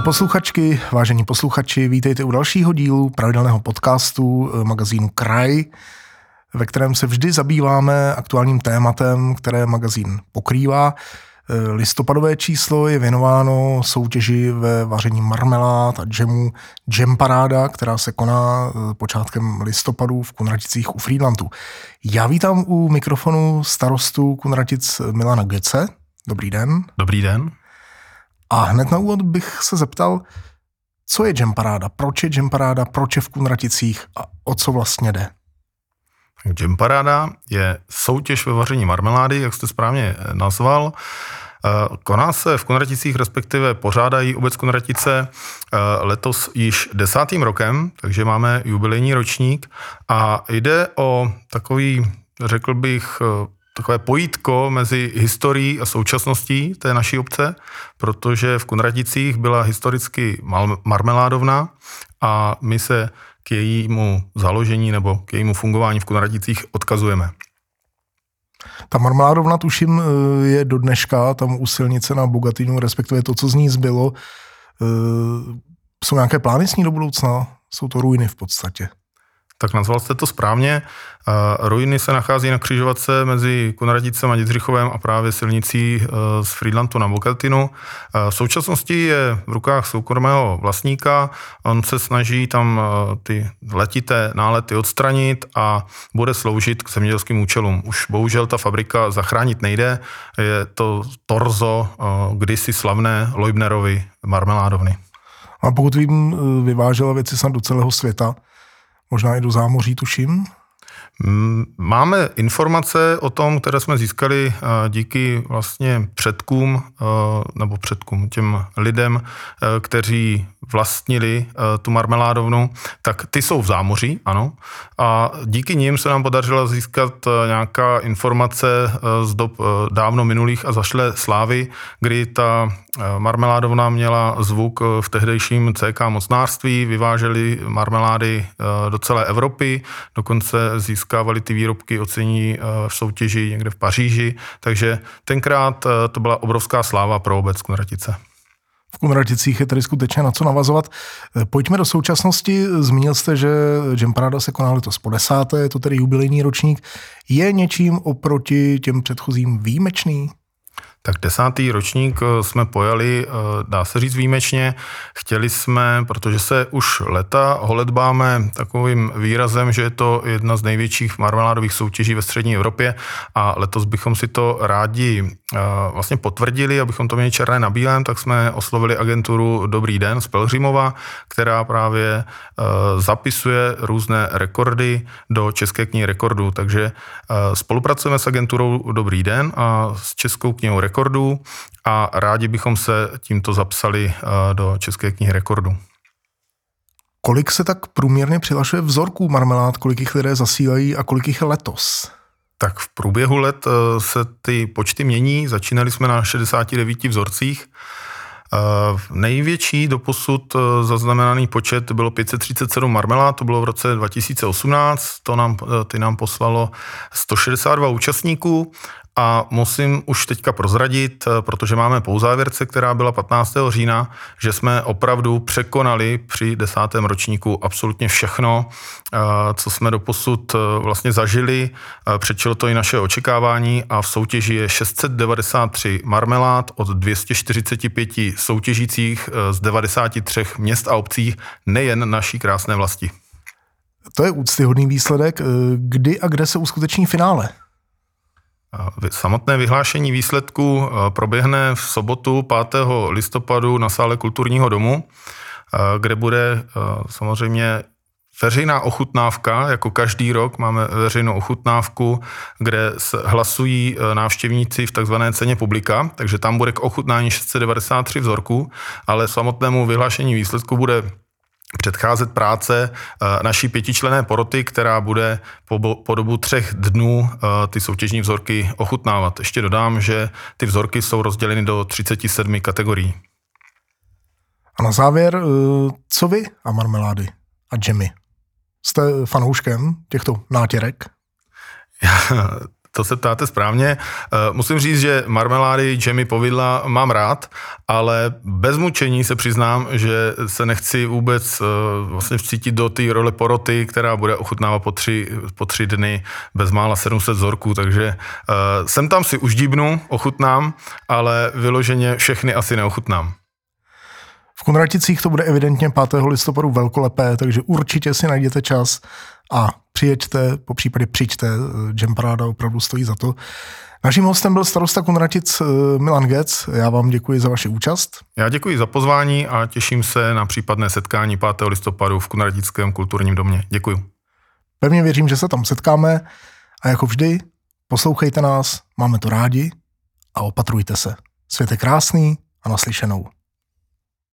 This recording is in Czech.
Milé posluchačky, vážení posluchači, vítejte u dalšího dílu pravidelného podcastu eh, magazínu Kraj, ve kterém se vždy zabýváme aktuálním tématem, které magazín pokrývá. Eh, listopadové číslo je věnováno soutěži ve vaření marmelád a džemu Jam Paráda, která se koná eh, počátkem listopadu v Kunraticích u Friedlandu. Já vítám u mikrofonu starostu Kunratic Milana Gece. Dobrý den. Dobrý den. A hned na úvod bych se zeptal, co je Jam Paráda, proč je Jam Paráda, proč je v Kunraticích a o co vlastně jde? Jam Paráda je soutěž ve vaření marmelády, jak jste správně nazval. Eh, koná se v Kunraticích, respektive pořádají obec Kunratice eh, letos již desátým rokem, takže máme jubilejní ročník a jde o takový, řekl bych, eh, takové pojítko mezi historií a současností té naší obce, protože v Kunraticích byla historicky marmeládovna a my se k jejímu založení nebo k jejímu fungování v Kunraticích odkazujeme. Ta marmeládovna, tuším, eh, je do dneška tam u silnice na Bogatinu, respektive to, co z ní zbylo. Eh, jsou nějaké plány s ní do budoucna? Jsou to ruiny v podstatě. Tak nazval jste to správně. Ruiny se nachází na křižovatce mezi Kunradicem a Dědřichovem a právě silnicí e, z Friedlandu na Bokeltinu. V současnosti je v rukách soukromého vlastníka. On se snaží tam ty letité nálety odstranit a bude sloužit k zemědělským účelům. Už bohužel ta fabrika zachránit nejde. Je to torzo kdysi slavné Leubnerovy marmeládovny. A pokud vím, vyvážela věci snad do celého světa možná i do zámoří, tuším. Máme informace o tom, které jsme získali eh, díky vlastně předkům, eh, nebo předkům, těm lidem, eh, kteří vlastnili tu marmeládovnu, tak ty jsou v zámoří, ano. A díky nim se nám podařilo získat nějaká informace z dob dávno minulých a zašle slávy, kdy ta marmeládovna měla zvuk v tehdejším CK mocnářství, vyváželi marmelády do celé Evropy, dokonce získali získávali ty výrobky ocení eh, v soutěži někde v Paříži, takže tenkrát eh, to byla obrovská sláva pro obec Kunratice. V Kunraticích je tedy skutečně na co navazovat. Eh, pojďme do současnosti. Zmínil jste, že Jam Parada se koná letos po desáté, je to tedy jubilejní ročník. Je něčím oproti těm předchozím výjimečný? Tak desátý ročník eh, jsme pojali, eh, dá se říct výjimečně. Chtěli jsme, protože se už leta holedbáme takovým výrazem, že je to jedna z největších marmeládových soutěží ve střední Evropě a letos bychom si to rádi eh, vlastně potvrdili, abychom to měli černé na bílém, tak jsme oslovili agenturu Dobrý den z Pelhřimova, která právě zapisuje různé rekordy do České knihy rekordů. Takže spolupracujeme s agenturou Dobrý den a s Českou knihou rekordů a rádi bychom se tímto zapsali eh, do České knihy rekordů. Kolik se tak průměrně přihlašuje vzorků marmelád, kolik jich lidé zasílají a kolik jich je letos? Tak v průběhu let eh, se ty počty mění. Začínali jsme na 69 vzorcích. Eh, největší doposud zaznamenaný počet bylo 537 marmelád, to bylo v roce 2018, to nám, ty nám poslalo 162 účastníků a musím už teďka prozradit, eh, protože máme pouzávěrce, která byla 15. října, že jsme opravdu překonali při desátém ročníku absolutně všechno, eh, co jsme doposud eh, vlastně zažili. Přečilo to i naše očekávání a v soutěži je 693 marmelád od 245 soutěžících z 93 měst a obcí, nejen naší krásné vlasti. To je úctyhodný výsledek. Kdy a kde se uskuteční finále? Samotné vyhlášení výsledků eh, proběhne v sobotu 5. listopadu na sále kulturního domu, eh, kde bude eh, samozřejmě veřejná ochutnávka, jako každý rok máme veřejnou ochutnávku, kde hlasují návštěvníci v takzvané ceně publika, takže tam bude k ochutnání 693 vzorků, ale samotnému vyhlášení výsledku bude předcházet práce eh, naší pětičlené poroty, která bude po, po dobu třech dnů eh, ty soutěžní vzorky ochutnávat. Ještě dodám, že ty vzorky jsou rozděleny do 37 kategorií. A na závěr, eh, co vy a marmelády a džemy? Jste fanouškem těchto nátěrek? Já to se ptáte správně. Eh, musím říct, že marmelády, džemy, povidla mám rád, ale bez mučení se přiznám, že se nechci vůbec eh, vlastně vcítit do té role poroty, která bude ochutnávat po tři, po tři dny bezmála 700 vzorků, takže sem tam si už díbnu, ochutnám, ale vyloženě všechny asi neochutnám. V Kunraticích to bude evidentně 5. listopadu velkolepé, takže určitě si najděte čas a přijeďte, po případě přijďte, Jam Paráda opravdu stojí za to. Naším hostem byl starosta Kunratic eh, Milan Gec. Já vám děkuji za vaši účast. Já děkuji za pozvání a těším se na případné setkání 5. listopadu v Kunratickém kulturním domě. Děkuji. Pevně věřím, že se tam setkáme a jako vždy poslouchejte nás, máme to rádi a opatrujte se. Svět je krásný a naslyšenou.